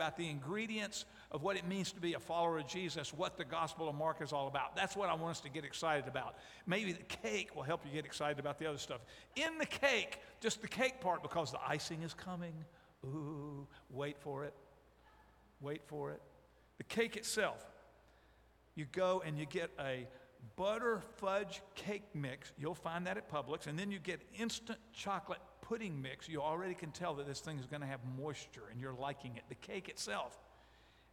about the ingredients of what it means to be a follower of Jesus, what the Gospel of Mark is all about. That's what I want us to get excited about. Maybe the cake will help you get excited about the other stuff. In the cake, just the cake part, because the icing is coming. Ooh, wait for it. Wait for it. The cake itself, you go and you get a butter fudge cake mix. You'll find that at Publix. And then you get instant chocolate pudding mix. You already can tell that this thing is going to have moisture and you're liking it. The cake itself.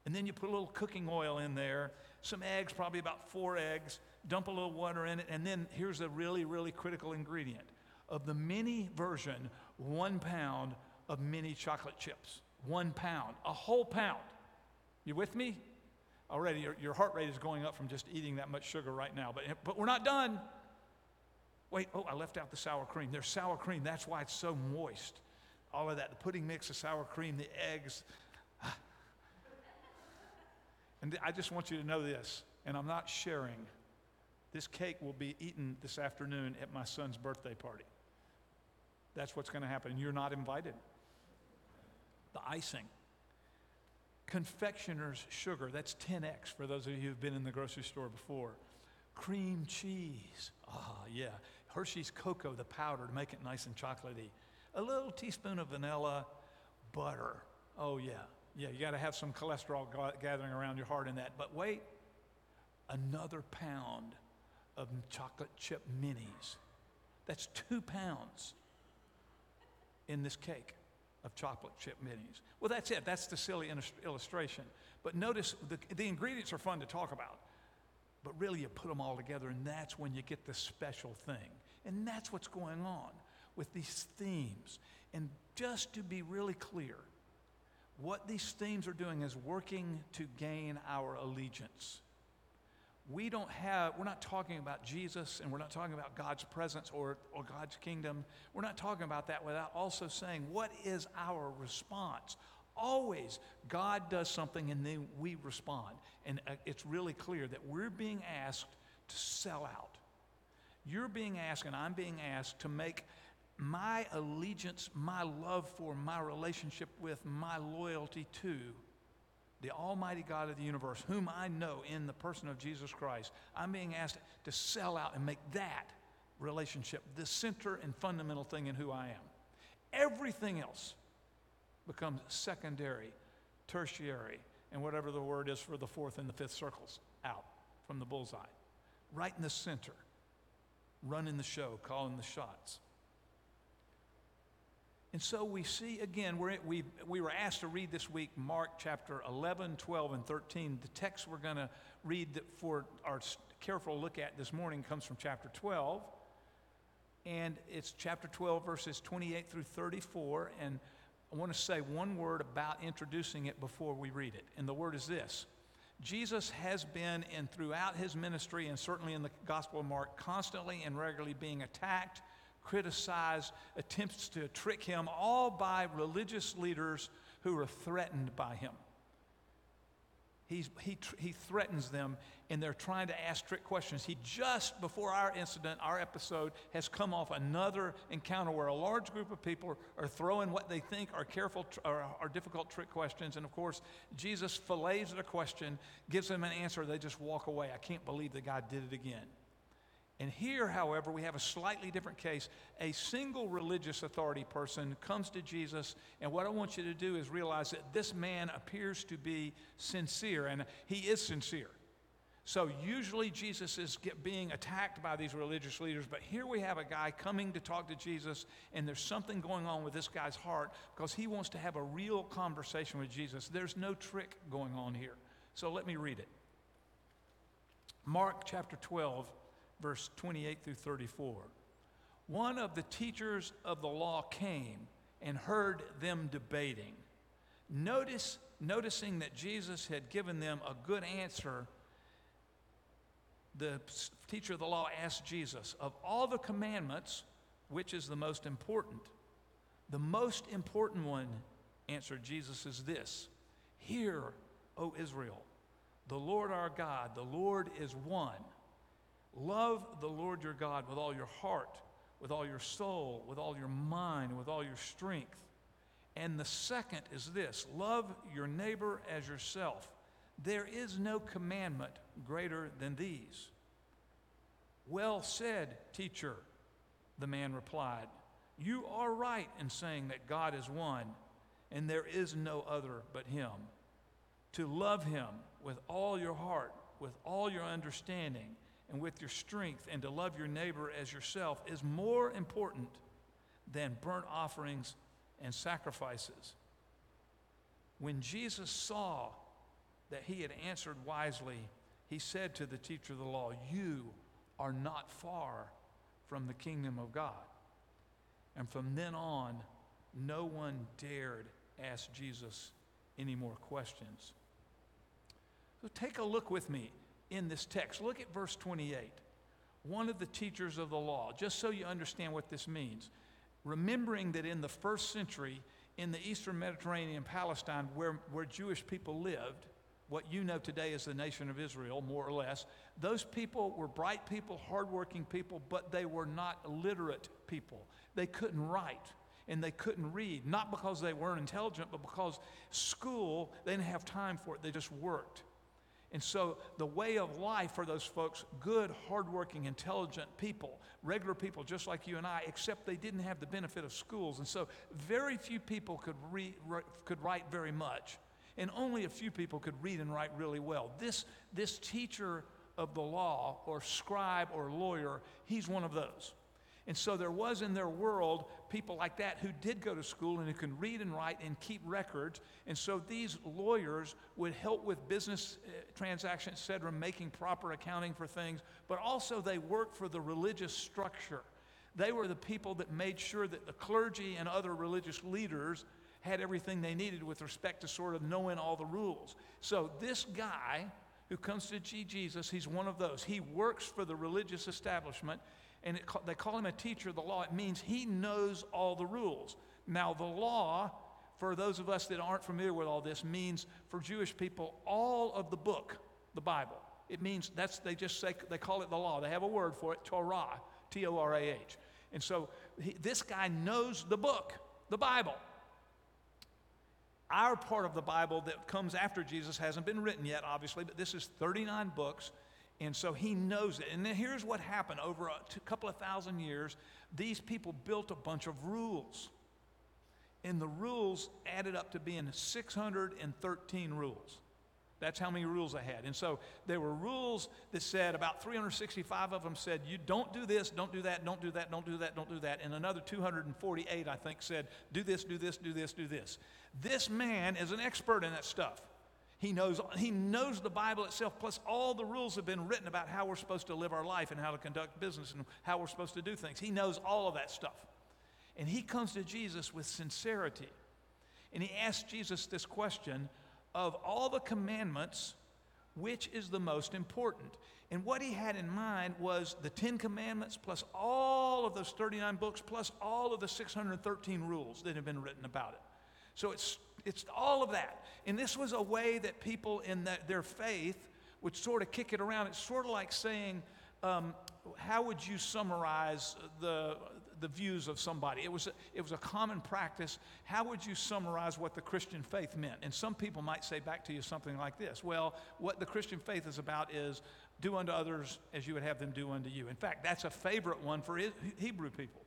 And then you put a little cooking oil in there, some eggs, probably about four eggs, dump a little water in it. And then here's a really, really critical ingredient of the mini version one pound of mini chocolate chips. One pound, a whole pound. You with me? Already, your, your heart rate is going up from just eating that much sugar right now. But, but we're not done. Wait, oh, I left out the sour cream. There's sour cream. That's why it's so moist. All of that, the pudding mix, the sour cream, the eggs. And I just want you to know this, and I'm not sharing. This cake will be eaten this afternoon at my son's birthday party. That's what's going to happen, you're not invited. The icing confectioner's sugar. That's 10x for those of you who've been in the grocery store before. Cream cheese. Ah, yeah. Hershey's cocoa, the powder to make it nice and chocolatey. A little teaspoon of vanilla, butter. Oh, yeah. Yeah, you got to have some cholesterol gathering around your heart in that. But wait, another pound of chocolate chip minis. That's two pounds in this cake of chocolate chip minis. Well, that's it. That's the silly illustration. But notice the, the ingredients are fun to talk about. But really, you put them all together, and that's when you get the special thing. And that's what's going on with these themes. And just to be really clear, what these themes are doing is working to gain our allegiance we don't have, we're not talking about Jesus and we're not talking about God's presence or, or God's kingdom. We're not talking about that without also saying, what is our response? Always, God does something and then we respond. And uh, it's really clear that we're being asked to sell out. You're being asked, and I'm being asked, to make my allegiance, my love for, my relationship with, my loyalty to the Almighty God of the universe, whom I know in the person of Jesus Christ, I'm being asked to sell out and make that relationship the center and fundamental thing in who I am. Everything else becomes secondary, tertiary, and whatever the word is for the fourth and the fifth circles out from the bullseye. Right in the center, running the show, calling the shots. And so we see again, we're, we, we were asked to read this week Mark chapter 11, 12, and 13. The text we're going to read for our careful look at this morning comes from chapter 12. And it's chapter 12, verses 28 through 34. And I want to say one word about introducing it before we read it. And the word is this Jesus has been, and throughout his ministry, and certainly in the Gospel of Mark, constantly and regularly being attacked criticized, attempts to trick him, all by religious leaders who are threatened by him. He's, he, he threatens them and they're trying to ask trick questions. He just, before our incident, our episode, has come off another encounter where a large group of people are throwing what they think are careful or are difficult trick questions. And of course, Jesus fillets the question, gives them an answer, they just walk away. I can't believe that God did it again. And here, however, we have a slightly different case. A single religious authority person comes to Jesus, and what I want you to do is realize that this man appears to be sincere, and he is sincere. So usually Jesus is being attacked by these religious leaders, but here we have a guy coming to talk to Jesus, and there's something going on with this guy's heart because he wants to have a real conversation with Jesus. There's no trick going on here. So let me read it. Mark chapter 12 verse 28 through 34. One of the teachers of the law came and heard them debating. Notice, noticing that Jesus had given them a good answer, the teacher of the law asked Jesus, Of all the commandments, which is the most important? The most important one, answered Jesus, is this Hear, O Israel, the Lord our God, the Lord is one. Love the Lord your God with all your heart, with all your soul, with all your mind, with all your strength. And the second is this love your neighbor as yourself. There is no commandment greater than these. Well said, teacher, the man replied. You are right in saying that God is one, and there is no other but Him. To love Him with all your heart, with all your understanding, and with your strength, and to love your neighbor as yourself is more important than burnt offerings and sacrifices. When Jesus saw that he had answered wisely, he said to the teacher of the law, You are not far from the kingdom of God. And from then on, no one dared ask Jesus any more questions. So take a look with me in this text. Look at verse 28. One of the teachers of the law, just so you understand what this means. Remembering that in the first century, in the eastern Mediterranean, Palestine, where, where Jewish people lived, what you know today as the nation of Israel, more or less, those people were bright people, hardworking people, but they were not literate people. They couldn't write and they couldn't read, not because they weren't intelligent, but because school, they didn't have time for it. They just worked. And so, the way of life for those folks, good, hardworking, intelligent people, regular people just like you and I, except they didn't have the benefit of schools. And so, very few people could, read, could write very much, and only a few people could read and write really well. This, this teacher of the law, or scribe, or lawyer, he's one of those. And so there was in their world people like that who did go to school and who can read and write and keep records. And so these lawyers would help with business uh, transactions, et cetera, making proper accounting for things, but also they worked for the religious structure. They were the people that made sure that the clergy and other religious leaders had everything they needed with respect to sort of knowing all the rules. So this guy who comes to Jesus, he's one of those. He works for the religious establishment and it, they call him a teacher of the law. It means he knows all the rules. Now, the law, for those of us that aren't familiar with all this, means for Jewish people all of the book, the Bible. It means that's, they just say, they call it the law. They have a word for it, Torah, T O R A H. And so he, this guy knows the book, the Bible. Our part of the Bible that comes after Jesus hasn't been written yet, obviously, but this is 39 books. And so he knows it. And then here's what happened over a couple of thousand years these people built a bunch of rules. And the rules added up to being 613 rules. That's how many rules I had. And so there were rules that said about 365 of them said, you don't do this, don't do that, don't do that, don't do that, don't do that. And another 248, I think, said, do this, do this, do this, do this. This man is an expert in that stuff. He knows, he knows the Bible itself, plus all the rules have been written about how we're supposed to live our life and how to conduct business and how we're supposed to do things. He knows all of that stuff. And he comes to Jesus with sincerity. And he asks Jesus this question of all the commandments, which is the most important? And what he had in mind was the Ten Commandments plus all of those 39 books plus all of the 613 rules that have been written about it. So it's, it's all of that. And this was a way that people in that, their faith would sort of kick it around. It's sort of like saying, um, how would you summarize the, the views of somebody? It was, a, it was a common practice. How would you summarize what the Christian faith meant? And some people might say back to you something like this Well, what the Christian faith is about is do unto others as you would have them do unto you. In fact, that's a favorite one for Hebrew people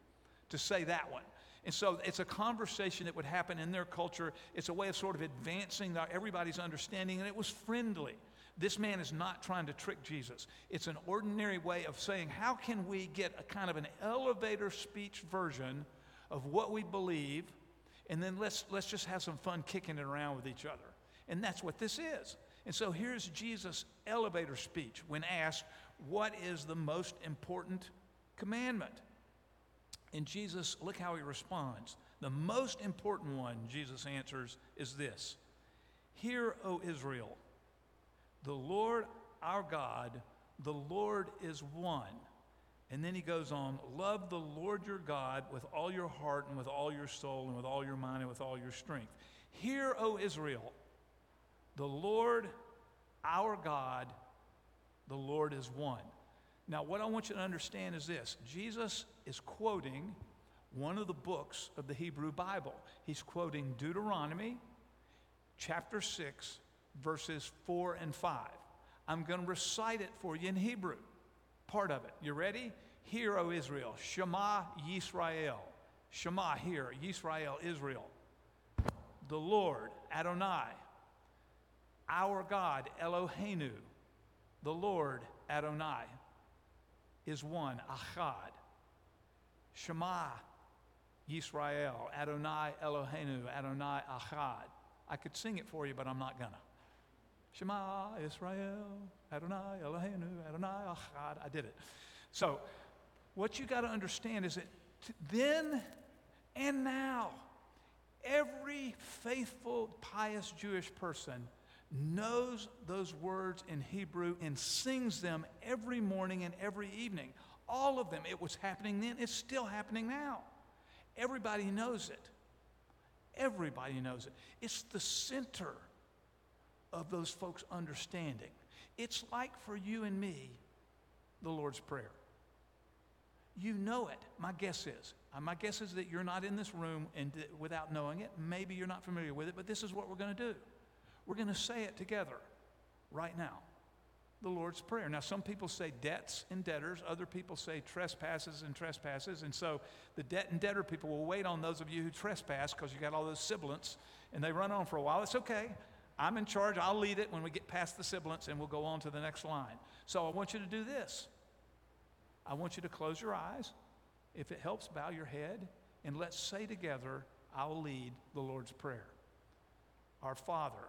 to say that one. And so it's a conversation that would happen in their culture. It's a way of sort of advancing everybody's understanding, and it was friendly. This man is not trying to trick Jesus. It's an ordinary way of saying, how can we get a kind of an elevator speech version of what we believe, and then let's, let's just have some fun kicking it around with each other. And that's what this is. And so here's Jesus' elevator speech when asked, What is the most important commandment? And Jesus, look how he responds. The most important one, Jesus answers, is this Hear, O Israel, the Lord our God, the Lord is one. And then he goes on, Love the Lord your God with all your heart and with all your soul and with all your mind and with all your strength. Hear, O Israel, the Lord our God, the Lord is one. Now, what I want you to understand is this Jesus is quoting one of the books of the Hebrew Bible. He's quoting Deuteronomy chapter 6, verses 4 and 5. I'm going to recite it for you in Hebrew, part of it. You ready? Hear, O Israel, Shema Yisrael. Shema, hear, Yisrael, Israel. The Lord, Adonai, our God, Eloheinu, the Lord, Adonai, is one, Achad. Shema, Yisrael, Adonai, Eloheinu, Adonai, Achad. I could sing it for you, but I'm not gonna. Shema, Israel, Adonai, Eloheinu, Adonai, Achad. I did it. So, what you got to understand is that t- then and now, every faithful, pious Jewish person knows those words in Hebrew and sings them every morning and every evening. All of them. It was happening then, it's still happening now. Everybody knows it. Everybody knows it. It's the center of those folks' understanding. It's like for you and me, the Lord's Prayer. You know it. My guess is. Uh, my guess is that you're not in this room and without knowing it. Maybe you're not familiar with it, but this is what we're going to do. We're going to say it together right now. The Lord's Prayer. Now, some people say debts and debtors, other people say trespasses and trespasses. And so the debt and debtor people will wait on those of you who trespass because you got all those sibilants and they run on for a while. It's okay. I'm in charge. I'll lead it when we get past the sibilants and we'll go on to the next line. So I want you to do this. I want you to close your eyes. If it helps, bow your head and let's say together, I'll lead the Lord's Prayer. Our Father,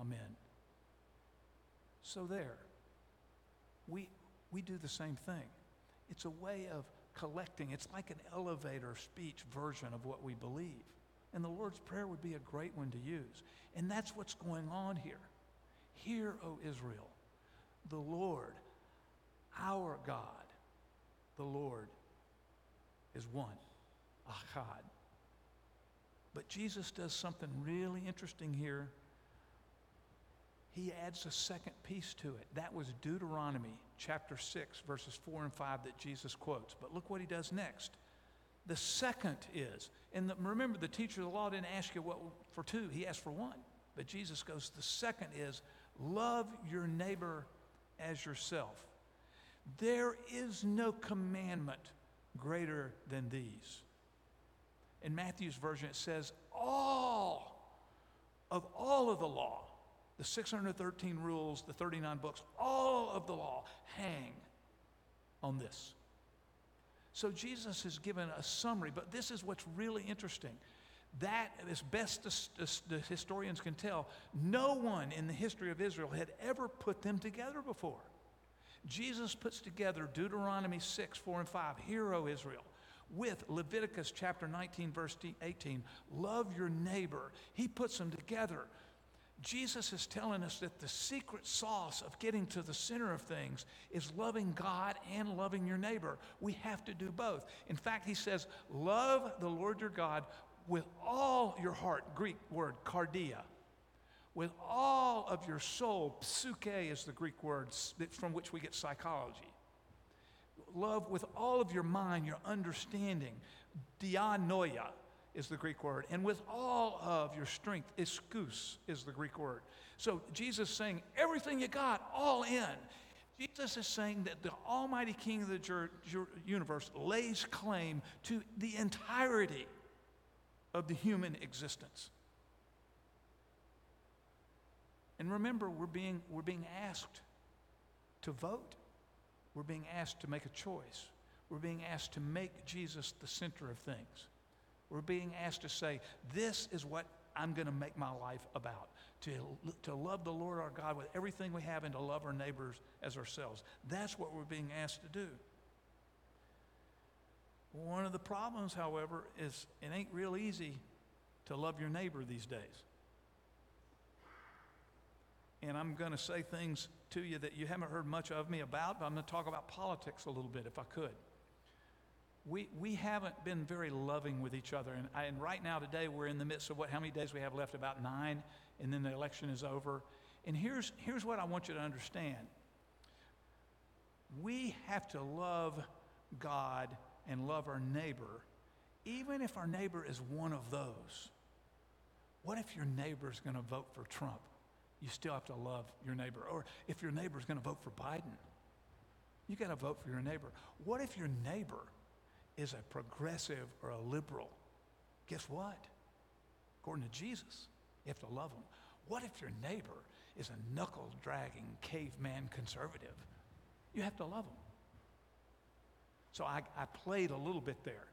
Amen. So there, we, we do the same thing. It's a way of collecting, it's like an elevator speech version of what we believe. And the Lord's Prayer would be a great one to use. And that's what's going on here. Hear, O Israel, the Lord, our God, the Lord is one, Achad. But Jesus does something really interesting here. He adds a second piece to it. That was Deuteronomy chapter 6, verses 4 and 5 that Jesus quotes. But look what he does next. The second is, and the, remember, the teacher of the law didn't ask you what for two, he asked for one. But Jesus goes, the second is, love your neighbor as yourself. There is no commandment greater than these. In Matthew's version, it says, all of all of the law, the 613 rules, the 39 books, all of the law hang on this. So Jesus has given a summary, but this is what's really interesting. That, as best the historians can tell, no one in the history of Israel had ever put them together before. Jesus puts together Deuteronomy 6, 4, and 5, Hear, O Israel, with Leviticus chapter 19, verse 18, love your neighbor. He puts them together. Jesus is telling us that the secret sauce of getting to the center of things is loving God and loving your neighbor. We have to do both. In fact, he says, Love the Lord your God with all your heart, Greek word, cardia, with all of your soul, psyche is the Greek word from which we get psychology. Love with all of your mind, your understanding, dianoia is the Greek word, and with all of your strength, ischus is the Greek word. So Jesus is saying, everything you got, all in. Jesus is saying that the Almighty King of the universe lays claim to the entirety of the human existence. And remember, we're being, we're being asked to vote. We're being asked to make a choice. We're being asked to make Jesus the center of things. We're being asked to say, This is what I'm going to make my life about. To, to love the Lord our God with everything we have and to love our neighbors as ourselves. That's what we're being asked to do. One of the problems, however, is it ain't real easy to love your neighbor these days. And I'm going to say things to you that you haven't heard much of me about, but I'm going to talk about politics a little bit if I could. We, we haven't been very loving with each other. And, I, and right now, today, we're in the midst of what, how many days we have left? About nine, and then the election is over. And here's, here's what I want you to understand we have to love God and love our neighbor, even if our neighbor is one of those. What if your neighbor is going to vote for Trump? You still have to love your neighbor. Or if your neighbor is going to vote for Biden, you got to vote for your neighbor. What if your neighbor is a progressive or a liberal? Guess what? According to Jesus, you have to love them. What if your neighbor is a knuckle dragging caveman conservative? You have to love them. So I, I played a little bit there.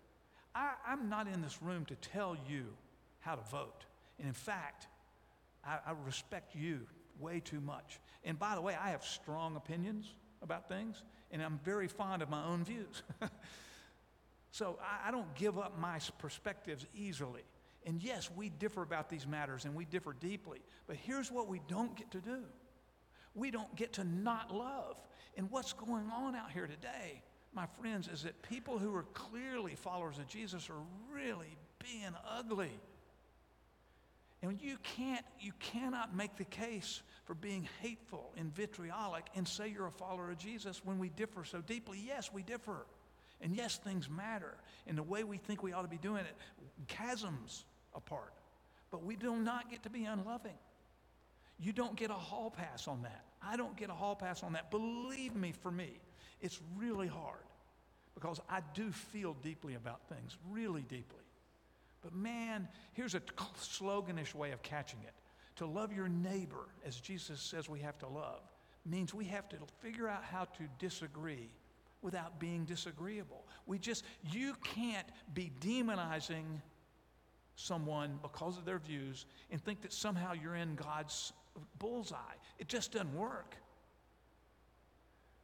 I, I'm not in this room to tell you how to vote. And in fact, I, I respect you way too much. And by the way, I have strong opinions about things, and I'm very fond of my own views. so I, I don't give up my perspectives easily. And yes, we differ about these matters and we differ deeply. But here's what we don't get to do we don't get to not love. And what's going on out here today, my friends, is that people who are clearly followers of Jesus are really being ugly. And you can't, you cannot make the case for being hateful and vitriolic and say you're a follower of Jesus when we differ so deeply. Yes, we differ. And yes, things matter. And the way we think we ought to be doing it, chasms apart. But we do not get to be unloving. You don't get a hall pass on that. I don't get a hall pass on that. Believe me, for me, it's really hard because I do feel deeply about things, really deeply. But man, here's a sloganish way of catching it. To love your neighbor, as Jesus says we have to love, means we have to figure out how to disagree without being disagreeable. We just, you can't be demonizing someone because of their views and think that somehow you're in God's bullseye. It just doesn't work.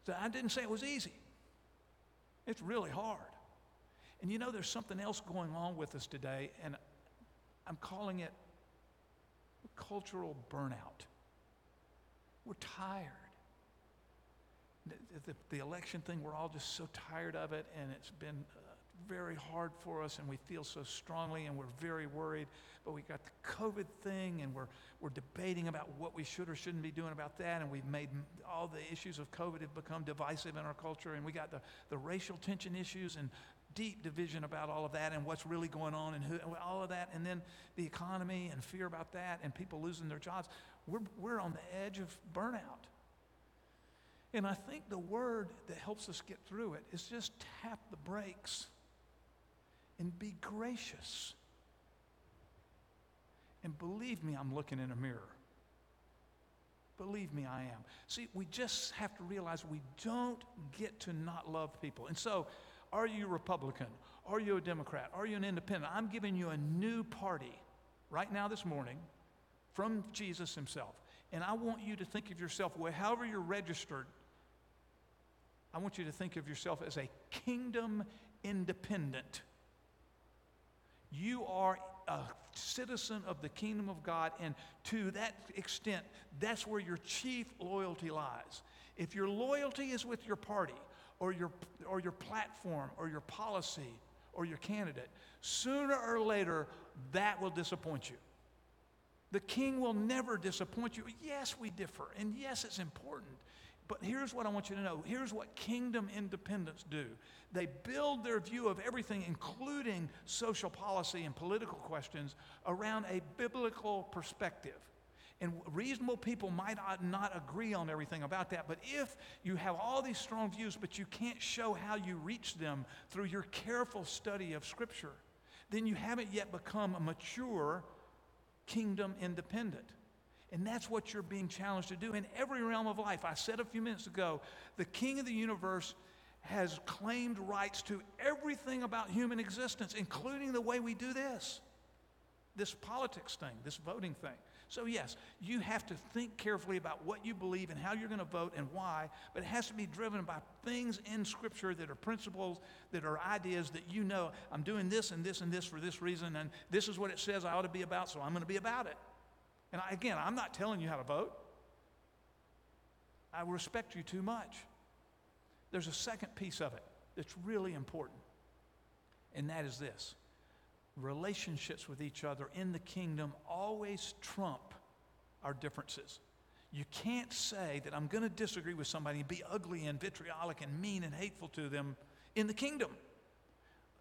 So I didn't say it was easy. It's really hard. And you know, there's something else going on with us today, and I'm calling it cultural burnout. We're tired. The, the, election thing, we're all just so tired of it, and it's been uh, very hard for us, and we feel so strongly, and we're very worried. But we got the COVID thing, and we're, we're debating about what we should or shouldn't be doing about that, and we've made all the issues of COVID have become divisive in our culture, and we got the, the racial tension issues and deep division about all of that and what's really going on and who, all of that, and then the economy and fear about that and people losing their jobs. We're, we're on the edge of burnout. And I think the word that helps us get through it is just tap the brakes and be gracious. And believe me, I'm looking in a mirror. Believe me, I am. See, we just have to realize we don't get to not love people. And so, are you Republican? Are you a Democrat? Are you an independent? I'm giving you a new party right now this morning from Jesus himself. And I want you to think of yourself, well, however you're registered, I want you to think of yourself as a kingdom independent. You are a citizen of the kingdom of God, and to that extent, that's where your chief loyalty lies. If your loyalty is with your party, or your, or your platform, or your policy, or your candidate, sooner or later, that will disappoint you. The king will never disappoint you. Yes, we differ, and yes, it's important. But here's what I want you to know. Here's what kingdom independents do. They build their view of everything, including social policy and political questions, around a biblical perspective. And reasonable people might not agree on everything about that, but if you have all these strong views, but you can't show how you reach them through your careful study of Scripture, then you haven't yet become a mature kingdom independent. And that's what you're being challenged to do in every realm of life. I said a few minutes ago the king of the universe has claimed rights to everything about human existence, including the way we do this this politics thing, this voting thing. So, yes, you have to think carefully about what you believe and how you're going to vote and why, but it has to be driven by things in Scripture that are principles, that are ideas that you know, I'm doing this and this and this for this reason, and this is what it says I ought to be about, so I'm going to be about it. And I, again, I'm not telling you how to vote. I respect you too much. There's a second piece of it that's really important, and that is this relationships with each other in the kingdom always trump our differences. You can't say that I'm going to disagree with somebody and be ugly and vitriolic and mean and hateful to them in the kingdom.